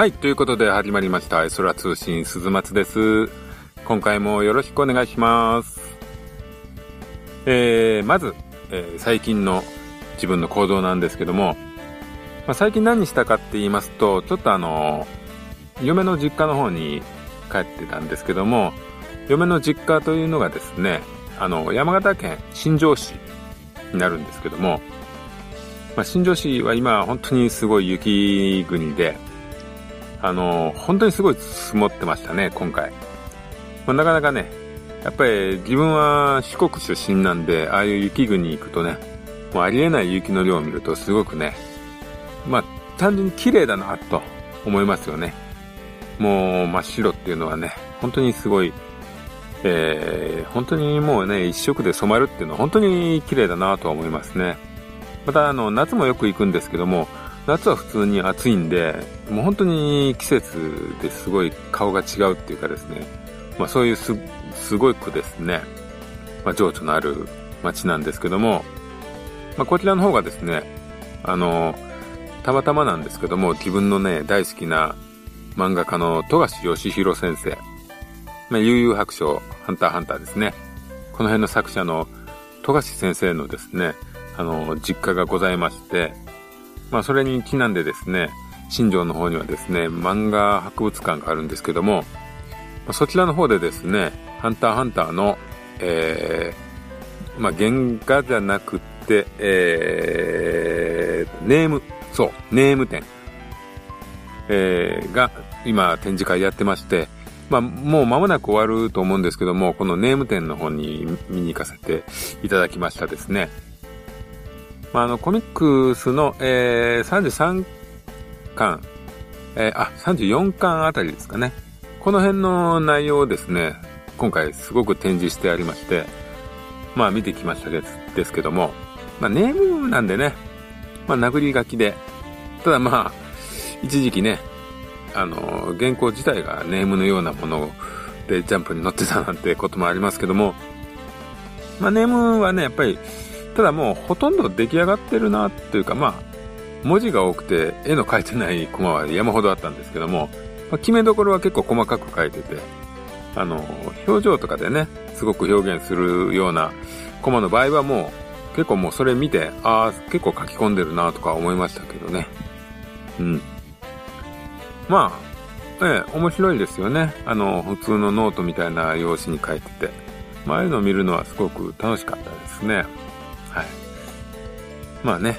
はい、ということで始まりました、エソラ通信鈴松です。今回もよろしくお願いします。えー、まず、えー最近の自分の行動なんですけども、まあ、最近何したかって言いますと、ちょっとあの、嫁の実家の方に帰ってたんですけども、嫁の実家というのがですね、あの、山形県新庄市になるんですけども、まあ、新庄市は今本当にすごい雪国で、あの、本当にすごい積もってましたね、今回。まあ、なかなかね、やっぱり自分は四国出身なんで、ああいう雪国に行くとね、もうありえない雪の量を見るとすごくね、まあ、単純に綺麗だなと思いますよね。もう真っ白っていうのはね、本当にすごい、えー、本当にもうね、一色で染まるっていうのは本当に綺麗だなとは思いますね。またあの、夏もよく行くんですけども、夏は普通に暑いんで、もう本当に季節ですごい顔が違うっていうかですね、まあそういうす、すごくですね、まあ情緒のある街なんですけども、まあこちらの方がですね、あの、たまたまなんですけども、自分のね、大好きな漫画家の富樫義弘先生、まあ悠々白書、ハンターハンターですね。この辺の作者の富樫先生のですね、あの、実家がございまして、まあそれにちなんでですね、新庄の方にはですね、漫画博物館があるんですけども、まそちらの方でですね、ハンターハンターの、えー、まあ原画じゃなくて、えー、ネーム、そう、ネーム展、えー、が今展示会やってまして、まあもう間もなく終わると思うんですけども、このネーム展の方に見に行かせていただきましたですね。まあ、あの、コミックスの、えー、33巻、えー、あ、34巻あたりですかね。この辺の内容をですね、今回すごく展示してありまして、まあ見てきましたですけども、まあネームなんでね、まあ殴り書きで、ただまあ、一時期ね、あの、原稿自体がネームのようなものでジャンプに載ってたなんてこともありますけども、まあネームはね、やっぱり、ただもうほとんど出来上がってるなっていうかまあ文字が多くて絵の描いてないコマは山ほどあったんですけども、まあ、決めどころは結構細かく描いててあの表情とかでねすごく表現するようなコマの場合はもう結構もうそれ見てああ結構書き込んでるなとか思いましたけどね。うん。まあええ面白いですよね。あの普通のノートみたいな用紙に書いてて。まあああいうのを見るのはすごく楽しかったですね。はい。まあね、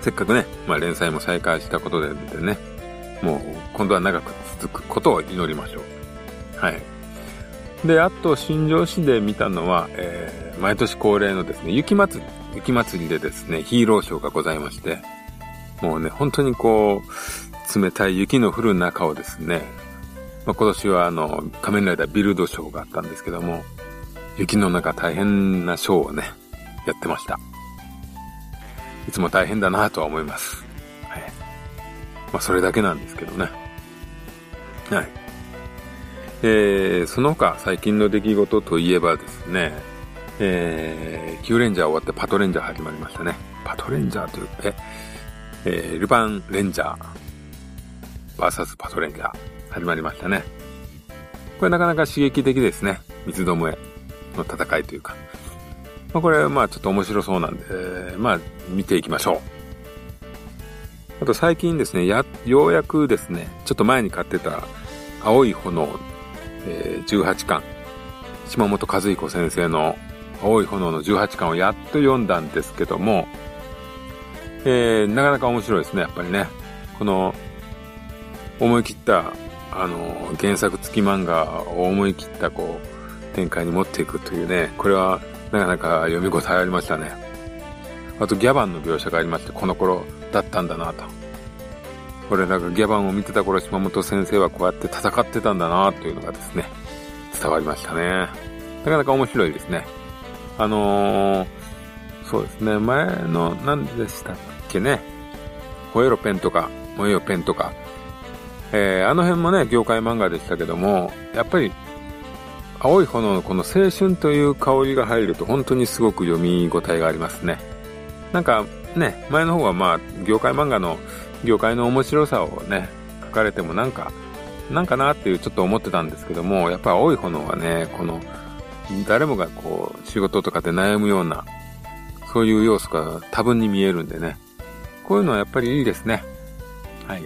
せっかくね、まあ連載も再開したことででね、もう今度は長く続くことを祈りましょう。はい。で、あと、新庄市で見たのは、えー、毎年恒例のですね、雪祭り、雪祭りでですね、ヒーローショーがございまして、もうね、本当にこう、冷たい雪の降る中をですね、まあ、今年はあの、仮面ライダービルドショーがあったんですけども、雪の中大変なショーをね、やってました。いつも大変だなとは思います。はい。まあ、それだけなんですけどね。はい。えー、その他最近の出来事といえばですね、えー、キューレンジャー終わってパトレンジャー始まりましたね。パトレンジャーという、え、えー、ルパンレンジャー、バーサスパトレンジャー始まりましたね。これなかなか刺激的ですね。三つどもえの戦いというか。まあ、これは、まあちょっと面白そうなんで、まあ見ていきましょう。あと最近ですね、や、ようやくですね、ちょっと前に買ってた青い炎、えー18巻、島本和彦先生の青い炎の18巻をやっと読んだんですけども、えーなかなか面白いですね、やっぱりね。この、思い切った、あの、原作付き漫画を思い切った、こう、展開に持っていくというね、これはなかなか読み応えありましたね。あとギャバンの描写がありまして、この頃だったんだなと。俺らがギャバンを見てた頃、島本先生はこうやって戦ってたんだなというのがですね、伝わりましたね。なかなか面白いですね。あのー、そうですね、前の何でしたっけね、ホエロペンとか、モエヨペンとか、えー、あの辺もね、業界漫画でしたけども、やっぱり青い炎のこの青春という香りが入ると本当にすごく読み応えがありますね。なんかね、前の方はまあ、業界漫画の業界の面白さをね、書かれてもなんか、なんかなっていうちょっと思ってたんですけども、やっぱり青い炎はね、この、誰もがこう、仕事とかで悩むような、そういう要素が多分に見えるんでね。こういうのはやっぱりいいですね。はい。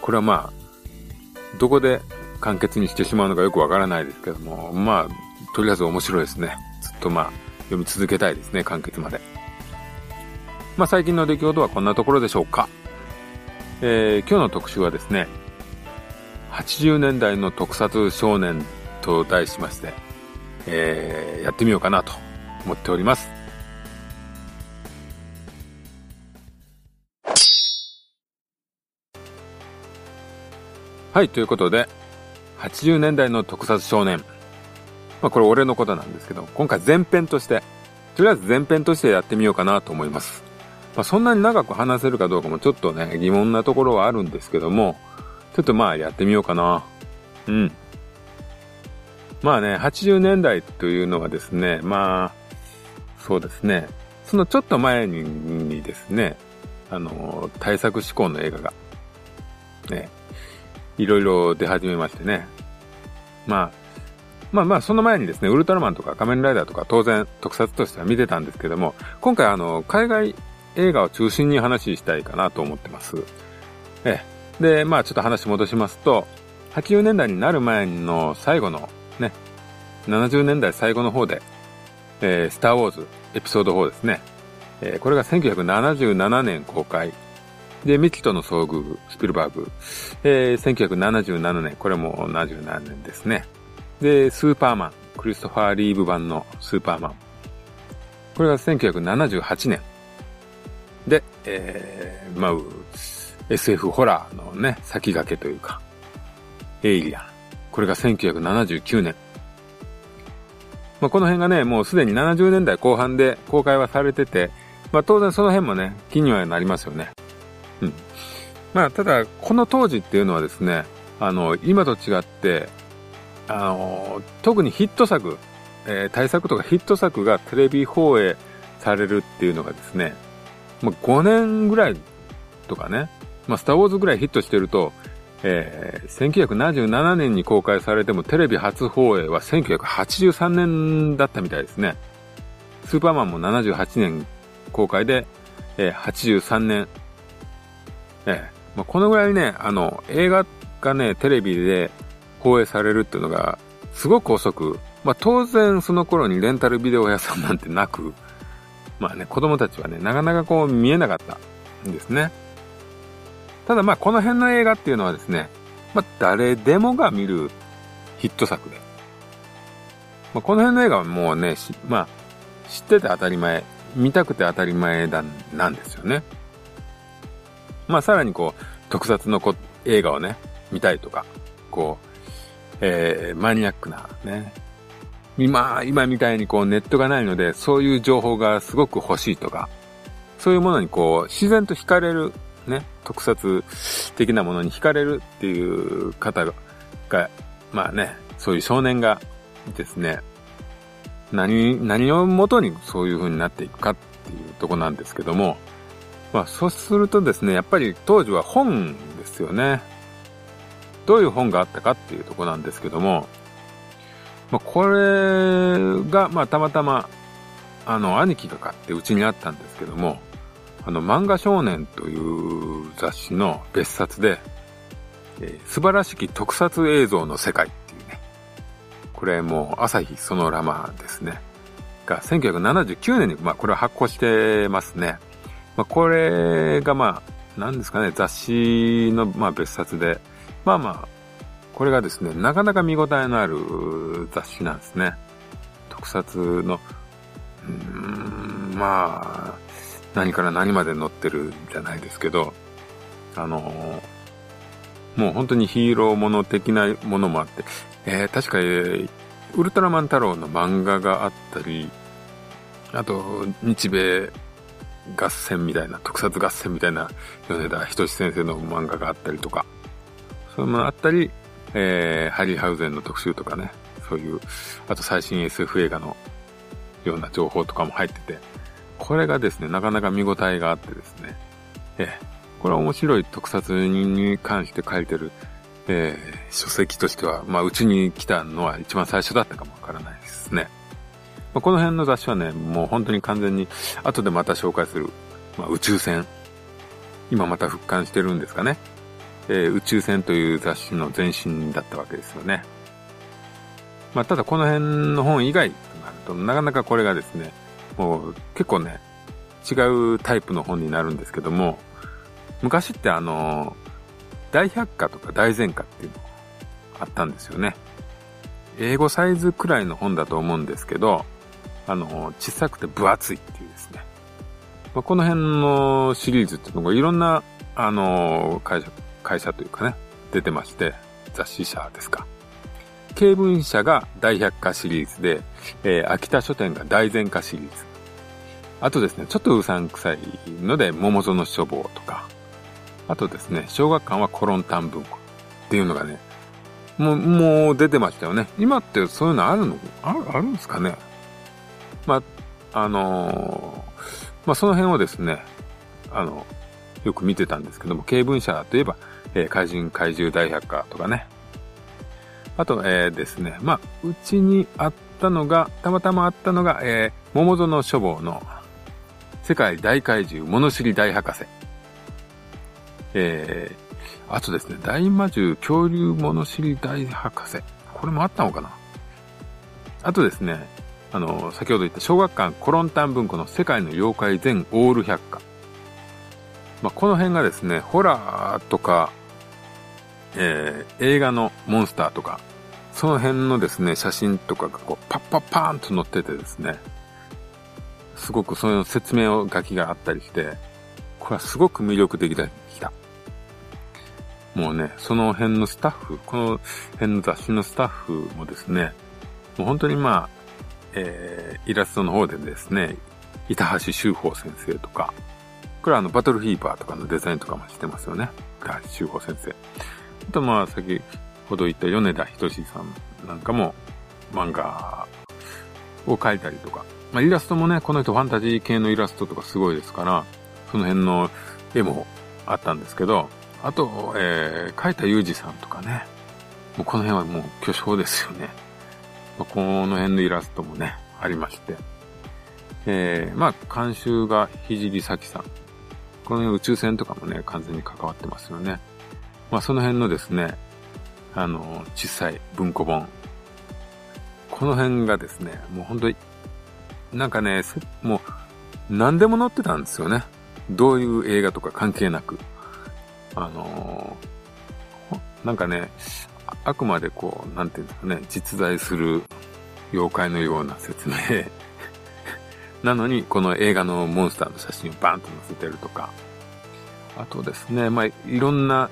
これはまあ、どこで簡潔にしてしまうのかよくわからないですけども、まあ、とりあえず面白いですね。ずっとまあ、読み続けたいですね、完結まで。まあ最近の出来事はこんなところでしょうか。えー、今日の特集はですね、80年代の特撮少年と題しまして、えー、やってみようかなと思っております。はい、ということで、80年代の特撮少年。まあこれ俺のことなんですけど、今回前編として、とりあえず前編としてやってみようかなと思います。まあそんなに長く話せるかどうかもちょっとね、疑問なところはあるんですけども、ちょっとまあやってみようかな。うん。まあね、80年代というのはですね、まあ、そうですね、そのちょっと前にですね、あの、対策志向の映画が、ね、いろいろ出始めましてね。まあ、まあまあ、その前にですね、ウルトラマンとか仮面ライダーとか当然特撮としては見てたんですけども、今回あの、海外映画を中心に話したいかなと思ってます。ええ。で、まあちょっと話戻しますと、80年代になる前の最後のね、70年代最後の方で、えー、スターウォーズエピソード4ですね。えー、これが1977年公開。で、ミキとの遭遇、スピルバーグ。えー、1977年、これも77年ですね。で、スーパーマン、クリストファー・リーブ版のスーパーマン。これが1978年。で、えー、まあ、SF ホラーのね、先駆けというか、エイリアン。これが1979年。まあ、この辺がね、もうすでに70年代後半で公開はされてて、まあ、当然その辺もね、気にはなりますよね。まあ、ただ、この当時っていうのはですね、あの、今と違って、あの、特にヒット作、えー、対策とかヒット作がテレビ放映されるっていうのがですね、まあ、5年ぐらいとかね、まあ、スターウォーズぐらいヒットしてると、えー、1977年に公開されてもテレビ初放映は1983年だったみたいですね。スーパーマンも78年公開で、えー、83年。えーまあ、このぐらいね、あの、映画がね、テレビで放映されるっていうのが、すごく遅く、まあ、当然その頃にレンタルビデオ屋さんなんてなく、まあね、子供たちはね、なかなかこう見えなかったんですね。ただまあこの辺の映画っていうのはですね、まあ誰でもが見るヒット作で。まあ、この辺の映画はもうね、まあ知ってて当たり前、見たくて当たり前だ、なんですよね。まあさらにこう、特撮のこ映画をね、見たいとか、こう、えー、マニアックなね、今、今みたいにこうネットがないので、そういう情報がすごく欲しいとか、そういうものにこう、自然と惹かれる、ね、特撮的なものに惹かれるっていう方が、まあね、そういう少年がですね、何、何をもとにそういう風になっていくかっていうとこなんですけども、まあそうするとですね、やっぱり当時は本ですよね。どういう本があったかっていうとこなんですけども、まあ、これが、まあ、たまたま、あの、兄貴が買ってうちにあったんですけども、あの、漫画少年という雑誌の別冊で、えー、素晴らしき特撮映像の世界っていうね、これもう朝日ソノラマですね、が1979年に、まあ、これは発行してますね。まあ、これがまあ、なんですかね、雑誌の、まあ、別冊で、まあまあ、これがですね、なかなか見応えのある雑誌なんですね。特撮の、まあ、何から何まで載ってるじゃないですけど、あのもう本当にヒーローもの的なものもあって、えー、確か、え、ウルトラマン太郎の漫画があったり、あと、日米合戦みたいな、特撮合戦みたいな、米田仁先生の漫画があったりとか、そういうものあったり、えー、ハリーハウゼンの特集とかね、そういう、あと最新 SF 映画のような情報とかも入ってて、これがですね、なかなか見応えがあってですね、え。これは面白い特撮に関して書いてる、えー、書籍としては、まあ、うちに来たのは一番最初だったかもわからないですね。まあ、この辺の雑誌はね、もう本当に完全に、後でまた紹介する、まあ、宇宙船。今また復刊してるんですかね。えー、宇宙船という雑誌の前身だったわけですよね。まあ、ただこの辺の本以外となると、なかなかこれがですね、もう結構ね、違うタイプの本になるんですけども、昔ってあの、大百科とか大全科っていうのがあったんですよね。英語サイズくらいの本だと思うんですけど、あの、小さくて分厚いっていうですね。まあ、この辺のシリーズっていうのがいろんな、あの、会社、会社というかね、出てまして、雑誌社ですか。経文社が大百科シリーズで、えー、秋田書店が大全科シリーズ。あとですね、ちょっとうさんくさいので、桃園書房とか。あとですね、小学館はコロンタン文庫っていうのがね、もう、もう出てましたよね。今ってそういうのあるのある、あるんですかねまあ、あのー、まあ、その辺をですね、あの、よく見てたんですけども、経文社といえば、えー、怪人怪獣大百科とかね。あと、えー、ですね、まあ、うちにあったのが、たまたまあったのが、えー、桃園書房の世界大怪獣物知り大博士。えー、あとですね、大魔獣恐竜物知り大博士。これもあったのかなあとですね、あの、先ほど言った小学館コロンタン文庫の世界の妖怪全オール百科。まあ、この辺がですね、ホラーとか、えー、映画のモンスターとか、その辺のですね、写真とかがこう、パッパッパーンと載っててですね、すごくその説明を書きがあったりして、これはすごく魅力的でした。もうね、その辺のスタッフ、この辺の雑誌のスタッフもですね、もう本当にまあ、えー、イラストの方でですね、板橋修法先生とか、これはあの、バトルフィーバーとかのデザインとかもしてますよね。板橋修法先生。あとまあ、先ほど言った米田仁さんなんかも漫画を描いたりとか。まあ、イラストもね、この人ファンタジー系のイラストとかすごいですから、その辺の絵もあったんですけど、あと、えー、描いたユージさんとかね、もうこの辺はもう巨匠ですよね。まあ、この辺のイラストもね、ありまして。えー、まあ、監修がひじりさきさん。この辺宇宙船とかもね、完全に関わってますよね。まあ、その辺のですね、あの、小さい文庫本。この辺がですね、もう本当に、なんかね、もう、何でも載ってたんですよね。どういう映画とか関係なく。あのー、なんかね、あくまでこう、なんていうんですかね、実在する妖怪のような説明 なのに、この映画のモンスターの写真をバーンと載せてるとか。あとですね、まあ、いろんな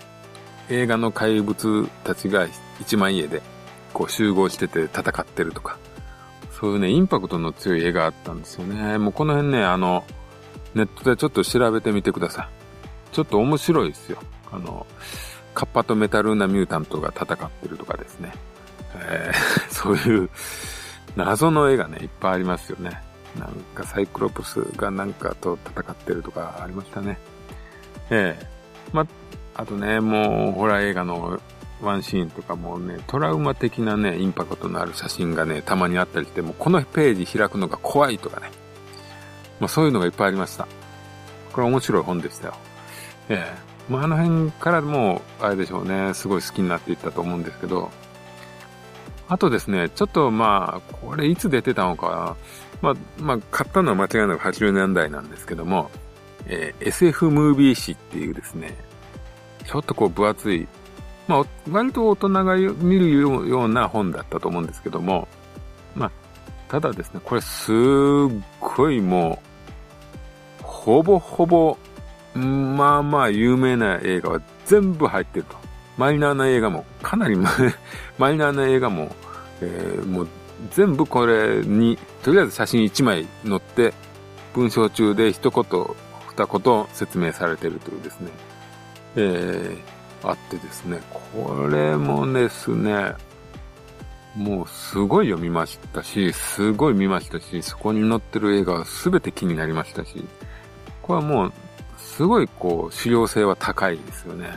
映画の怪物たちが一枚家でこう集合してて戦ってるとか。そういうね、インパクトの強い絵があったんですよね。もうこの辺ね、あの、ネットでちょっと調べてみてください。ちょっと面白いですよ。あの、カッパとメタルーナミュータントが戦ってるとかですね。えー、そういう謎の絵がね、いっぱいありますよね。なんかサイクロプスがなんかと戦ってるとかありましたね。ええー、ま、あとね、もう、ホラー映画のワンシーンとかもね、トラウマ的なね、インパクトのある写真がね、たまにあったりして、もうこのページ開くのが怖いとかね。まあそういうのがいっぱいありました。これ面白い本でしたよ。ええーまあ、あの辺からも、あれでしょうね、すごい好きになっていったと思うんですけど、あとですね、ちょっとまあ、これいつ出てたのか、まあ、まあ、買ったのは間違いなく80年代なんですけども、えー、SF ムービー誌っていうですね、ちょっとこう分厚い、まあ、割と大人が見るような本だったと思うんですけども、まあ、ただですね、これすっごいもう、ほぼほぼまあまあ有名な映画は全部入ってると。マイナーな映画も、かなり マイナーな映画も、えー、もう全部これに、とりあえず写真1枚載って、文章中で一言、二言説明されてるというですね、えー、あってですね、これもですね、もうすごい読みましたし、すごい見ましたし、そこに載ってる映画は全て気になりましたし、これはもうすごいこう、資料性は高いですよね。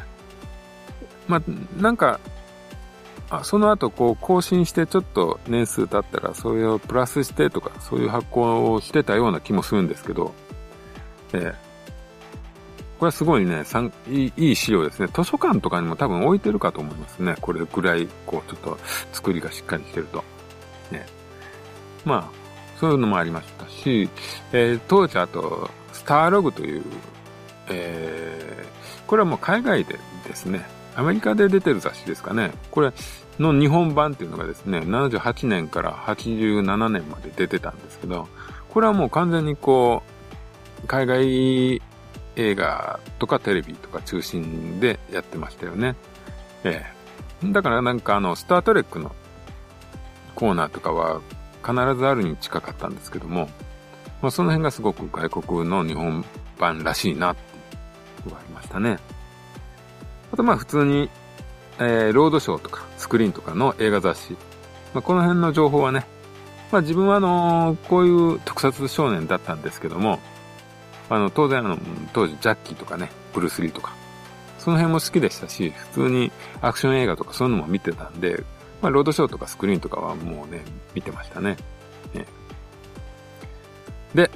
まあ、なんか、あその後こう更新してちょっと年数経ったらそれをプラスしてとかそういう発行をしてたような気もするんですけど、えー、これはすごいね、いいいい資料ですね。図書館とかにも多分置いてるかと思いますね。これぐらい、こう、ちょっと作りがしっかりしてると。ね。まあ、そういうのもありましたし、えー、当時あと、スターログという、えー、これはもう海外でですね、アメリカで出てる雑誌ですかね。これの日本版っていうのがですね、78年から87年まで出てたんですけど、これはもう完全にこう、海外映画とかテレビとか中心でやってましたよね。ええ。だからなんかあの、スタートレックのコーナーとかは必ずあるに近かったんですけども、まあ、その辺がすごく外国の日本版らしいなっがありましたね。あとまあ普通に、えー、ロードショーとかスクリーンとかの映画雑誌。まあ、この辺の情報はね、まあ自分はあのー、こういう特撮少年だったんですけども、あの、当然あの、当時ジャッキーとかね、ブルース・リーとか、その辺も好きでしたし、普通にアクション映画とかそういうのも見てたんで、まあロードショーとかスクリーンとかはもうね、見てましたね。ねで、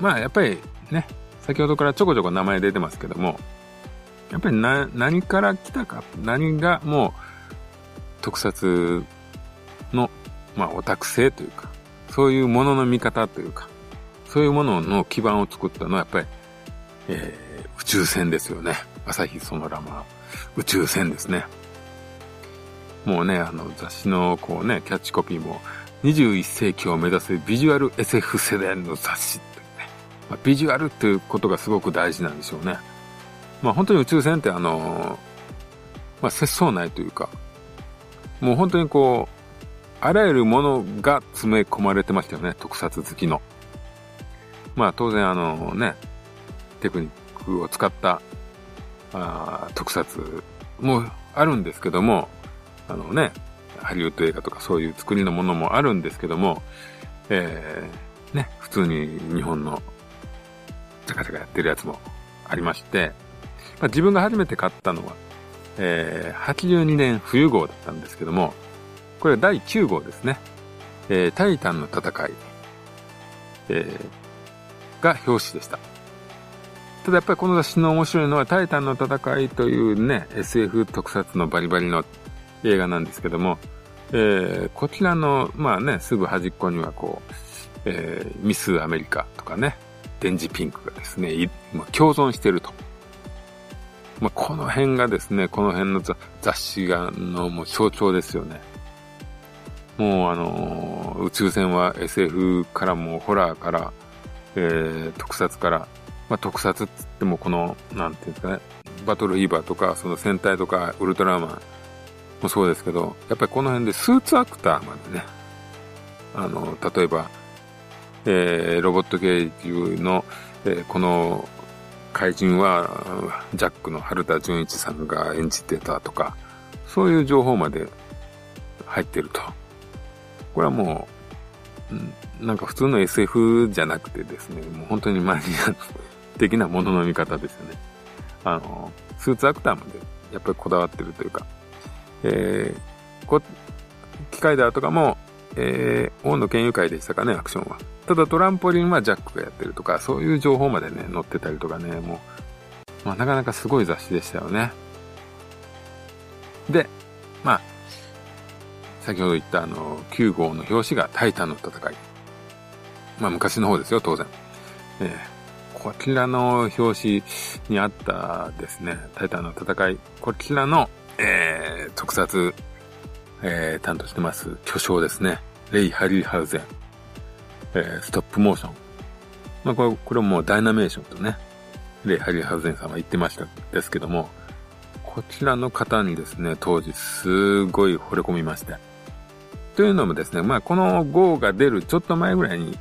まあやっぱりね、先ほどからちょこちょこ名前出てますけども、やっぱりな、何から来たか、何がもう、特撮の、まあ、オタク性というか、そういうものの見方というか、そういうものの基盤を作ったのはやっぱり、えー、宇宙船ですよね。朝日ソノラマ宇宙船ですね。もうね、あの雑誌のこうね、キャッチコピーも、21世紀を目指すビジュアル SF 世代の雑誌。まあ、ビジュアルっていうことがすごく大事なんでしょうね。まあ本当に宇宙船ってあの、まあ節操ないというか、もう本当にこう、あらゆるものが詰め込まれてましたよね、特撮好きの。まあ当然あのね、テクニックを使ったあ特撮もあるんですけども、あのね、ハリウッド映画とかそういう作りのものもあるんですけども、えー、ね、普通に日本のチャカチャやってるやつもありまして、まあ、自分が初めて買ったのは、えー、82年冬号だったんですけども、これは第9号ですね。えー、タイタンの戦い、えー、が表紙でした。ただやっぱりこの雑誌の面白いのは、タイタンの戦いというね、SF 特撮のバリバリの映画なんですけども、えー、こちらの、まあね、すぐ端っこにはこう、えー、ミスアメリカとかね、デンジピンクがですね、共存していると。まあ、この辺がですね、この辺の雑誌が、のもう象徴ですよね。もうあのー、宇宙船は SF からもホラーから、えー、特撮から、まあ、特撮っつってもこの、なんていうんですかね、バトルフィーバーとか、その戦隊とか、ウルトラマンもそうですけど、やっぱりこの辺でスーツアクターまでね、あの、例えば、えー、ロボット系の、えー、この怪人は、ジャックの春田純一さんが演じてたとか、そういう情報まで入ってると。これはもう、なんか普通の SF じゃなくてですね、もう本当にマニア的なものの見方ですよね。あの、スーツアクターまでやっぱりこだわってるというか、えー、こ、機械だとかも、えー、大野県友会でしたかね、アクションは。ただトランポリンはジャックがやってるとか、そういう情報までね、載ってたりとかね、もう、まあなかなかすごい雑誌でしたよね。で、まあ、先ほど言ったあの、9号の表紙がタイタンの戦い。まあ昔の方ですよ、当然。えー、こちらの表紙にあったですね、タイタンの戦い。こちらの、えー、特撮えー、担当してます巨匠ですね。レイ・ハリーハウゼン。えー、ストップモーション。まあ、これ、これもダイナメーションとね、レイ・ハリーハウゼンさんは言ってましたですけども、こちらの方にですね、当時すごい惚れ込みまして。というのもですね、まあ、この GO が出るちょっと前ぐらいに、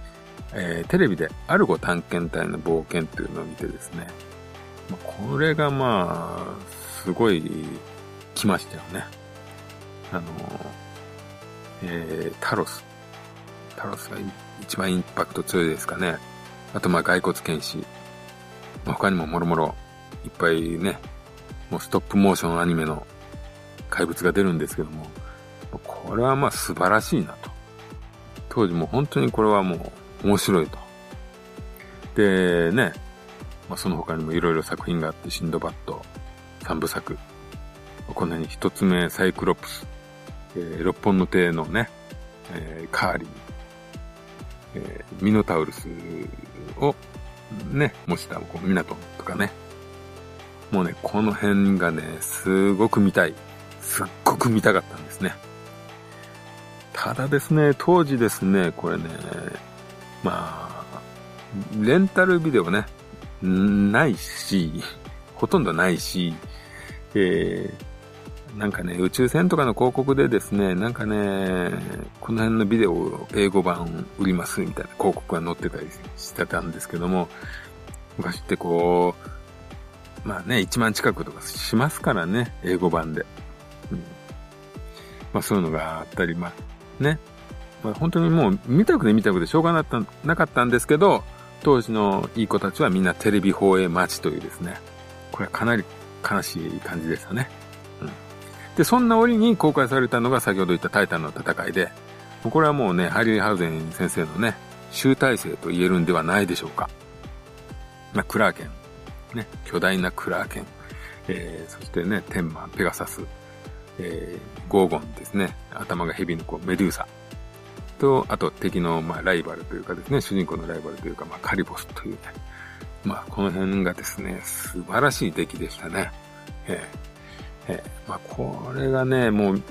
えー、テレビでアルゴ探検隊の冒険っていうのを見てですね、ま、これがまあ、すごい来ましたよね。あの、えー、タロス。タロスが一番インパクト強いですかね。あと、まあ、骸骨剣士。他にももろもろいっぱいね、もうストップモーションアニメの怪物が出るんですけども、これはまあ素晴らしいなと。当時も本当にこれはもう面白いと。でね、まあ、その他にもいろいろ作品があって、シンドバッド三部作。こんなに一つ目サイクロプス、えー、六本の手のね、えー、カーリー、えー、ミノタウルスをね、模したこう港とかね。もうね、この辺がね、すごく見たい。すっごく見たかったんですね。ただですね、当時ですね、これね、まあ、レンタルビデオね、ないし、ほとんどないし、えー、なんかね、宇宙船とかの広告でですね、なんかね、この辺のビデオを英語版売りますみたいな広告が載ってたりしてたんですけども、昔ってこう、まあね、1万近くとかしますからね、英語版で。うん、まあそういうのがあったり、まあね、まあ本当にもう見たくて見たくてしょうがなかったんですけど、当時のいい子たちはみんなテレビ放映待ちというですね、これはかなり悲しい感じでしたね。で、そんな折に公開されたのが先ほど言ったタイタンの戦いで、これはもうね、ハリー・ハウゼン先生のね、集大成と言えるんではないでしょうか。まあ、クラーケン。ね、巨大なクラーケン。えー、そしてね、天馬、ペガサス。えー、ゴーゴンですね。頭が蛇の子、メデューサ。と、あと敵の、まあ、ライバルというかですね、主人公のライバルというか、まあ、カリボスというね。まあ、この辺がですね、素晴らしい出来でしたね。えー、え、まあ、これがね、もう、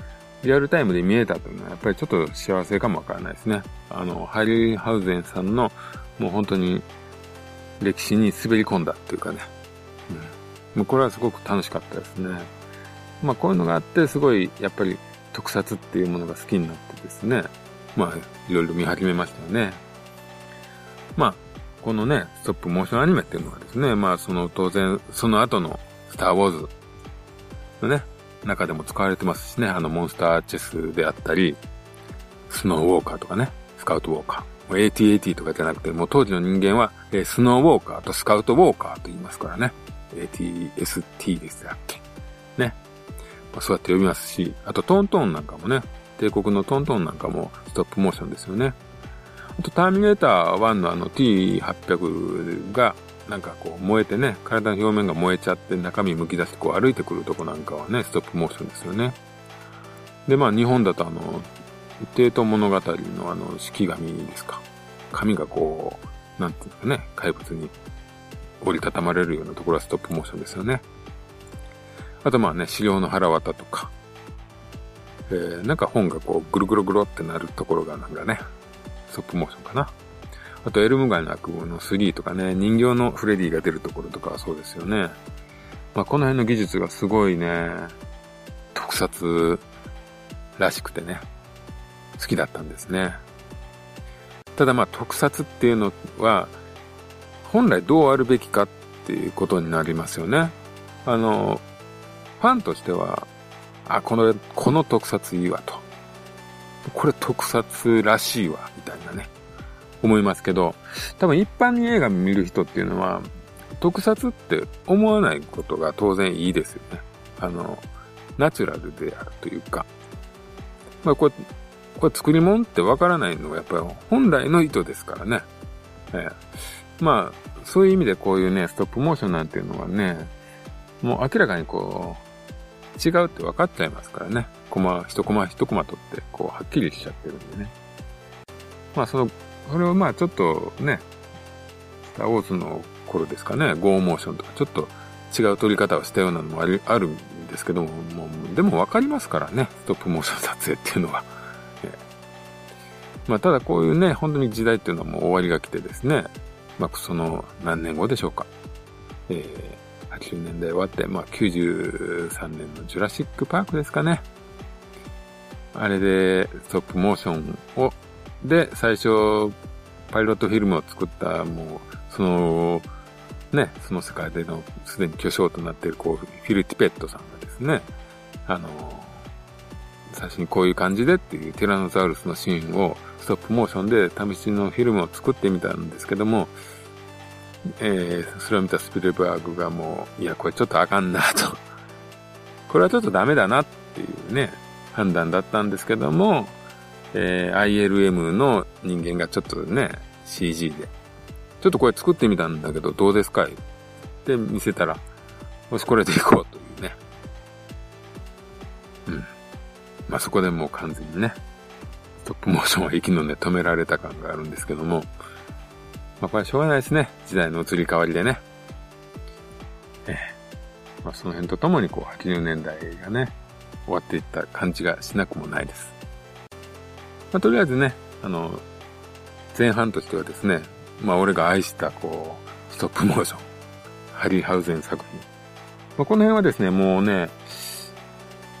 リアルタイムで見えたというのは、やっぱりちょっと幸せかもわからないですね。あの、ハリー・ハウゼンさんの、もう本当に、歴史に滑り込んだっていうかね。うん。もうこれはすごく楽しかったですね。まあ、こういうのがあって、すごい、やっぱり、特撮っていうものが好きになってですね。まあ、いろいろ見始めましたよね。まあ、このね、ストップモーションアニメっていうのはですね、まあ、その当然、その後のスターウォーズのね、中でも使われてますしね、あのモンスターチェスであったり、スノーウォーカーとかね、スカウトウォーカー。ATAT とかじゃなくて、もう当時の人間は、えスノーウォーカーとスカウトウォーカーと言いますからね。ATST ですよ。ね。まあ、そうやって呼びますし、あとトントンなんかもね、帝国のトントンなんかもストップモーションですよね。あと、ターミネーター1のあの T800 が、なんかこう燃えてね、体の表面が燃えちゃって中身剥き出してこう歩いてくるとこなんかはね、ストップモーションですよね。で、まあ日本だとあの、帝都物語のあの、式紙ですか。紙がこう、なんていうかね、怪物に折りたたまれるようなところはストップモーションですよね。あとまあね、資料の腹渡とか、えー、なんか本がこう、ぐるぐるぐるってなるところがなんかね、ストップモーションかな。あと、エルム街の悪夢の3とかね、人形のフレディが出るところとかはそうですよね。まあ、この辺の技術がすごいね、特撮らしくてね、好きだったんですね。ただまあ、特撮っていうのは、本来どうあるべきかっていうことになりますよね。あの、ファンとしては、あ、この、この特撮いいわと。これ特撮らしいわ、みたいなね。思いますけど、多分一般に映画見る人っていうのは、特撮って思わないことが当然いいですよね。あの、ナチュラルであるというか。まあこれ、これ作り物ってわからないのがやっぱり本来の意図ですからね。ええ、まあ、そういう意味でこういうね、ストップモーションなんていうのはね、もう明らかにこう、違うって分かっちゃいますからね。コマ、一コマ一コマ取って、こう、はっきりしちゃってるんでね。まあ、その、それをまあ、ちょっとね、スターウォーズの頃ですかね、ゴーモーションとか、ちょっと違う撮り方をしたようなのもあるあるんですけども、もう、でも分かりますからね、ストップモーション撮影っていうのは。まあ、ただこういうね、本当に時代っていうのはもう終わりが来てですね、まあ、その何年後でしょうか。えー80年代終わって、まあ、93年のジュラシックパークですかね。あれで、ストップモーションを、で、最初、パイロットフィルムを作った、もう、その、ね、その世界での、すでに巨匠となっている、こう、フィル・ティペットさんがですね、あの、最初にこういう感じでっていうティラノザウルスのシーンをストップモーションで試しのフィルムを作ってみたんですけども、えー、それを見たスピルバーグがもう、いや、これちょっとあかんなと。これはちょっとダメだなっていうね、判断だったんですけども、えー、ILM の人間がちょっとね、CG で、ちょっとこれ作ってみたんだけどどうですか？って見せたら、もしこれでいこうというね。うん。まあ、そこでもう完全にね、トップモーションは息のね、止められた感があるんですけども、まあ、これはしょうがないですね。時代の移り変わりでね。ええまあ、その辺とともにこう、80年代がね、終わっていった感じがしなくもないです。まあ、とりあえずね、あの、前半としてはですね、まあ、俺が愛した、こう、ストップモーション、ハリーハウゼン作品。まあ、この辺はですね、もうね、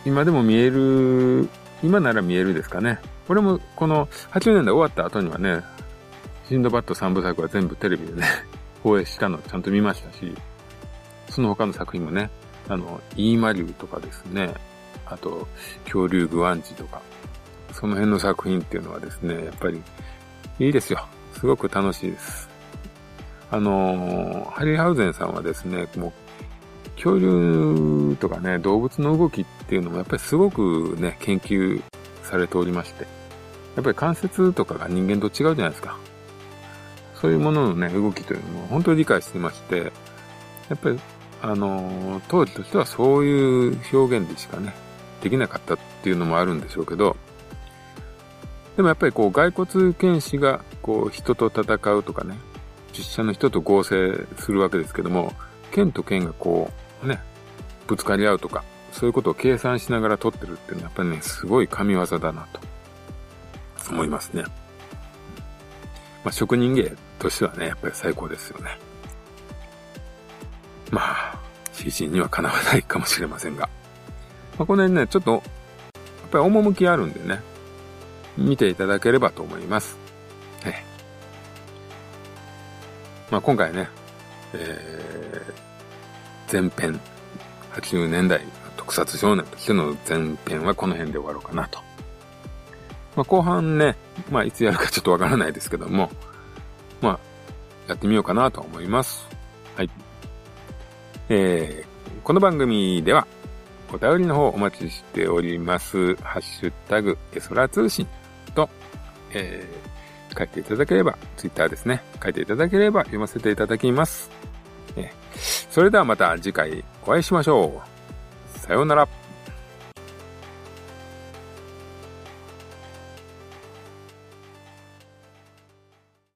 今でも見える、今なら見えるですかね。俺もこの80年代終わった後にはね、シンドバッド3部作は全部テレビでね、放映したのちゃんと見ましたし、その他の作品もね、あの、イーマリューとかですね、あと、恐竜グワンジとか、その辺の作品っていうのはですね、やっぱりいいですよ。すごく楽しいです。あのハリーハウゼンさんはですね、もう、恐竜とかね、動物の動きっていうのもやっぱりすごくね、研究されておりまして、やっぱり関節とかが人間と違うじゃないですか。そういうもののね、動きというのも本当に理解してまして、やっぱり、あの、当時としてはそういう表現でしかね、できなかったっていうのもあるんでしょうけど、でもやっぱりこう、骸骨剣士が、こう、人と戦うとかね、実写の人と合成するわけですけども、剣と剣がこう、ね、ぶつかり合うとか、そういうことを計算しながら撮ってるっていうのはやっぱりね、すごい神業だなと思いますね。まあ、職人芸としてはね、やっぱり最高ですよね。まあ、CG にはかなわないかもしれませんが。まあ、この辺ね、ちょっと、やっぱり趣あるんでね、見ていただければと思います。はい。まあ、今回ね、えー、前編、80年代特撮少年としての前編はこの辺で終わろうかなとまあ、後半ね、まあ、いつやるかちょっとわからないですけども、まあ、やってみようかなと思います。はい。えー、この番組では、お便りの方お待ちしております。ハッシュタグ、エソラ通信、えー、書いていただければ、ツイッターですね。書いていただければ読ませていただきます。え、それではまた次回お会いしましょう。さようなら。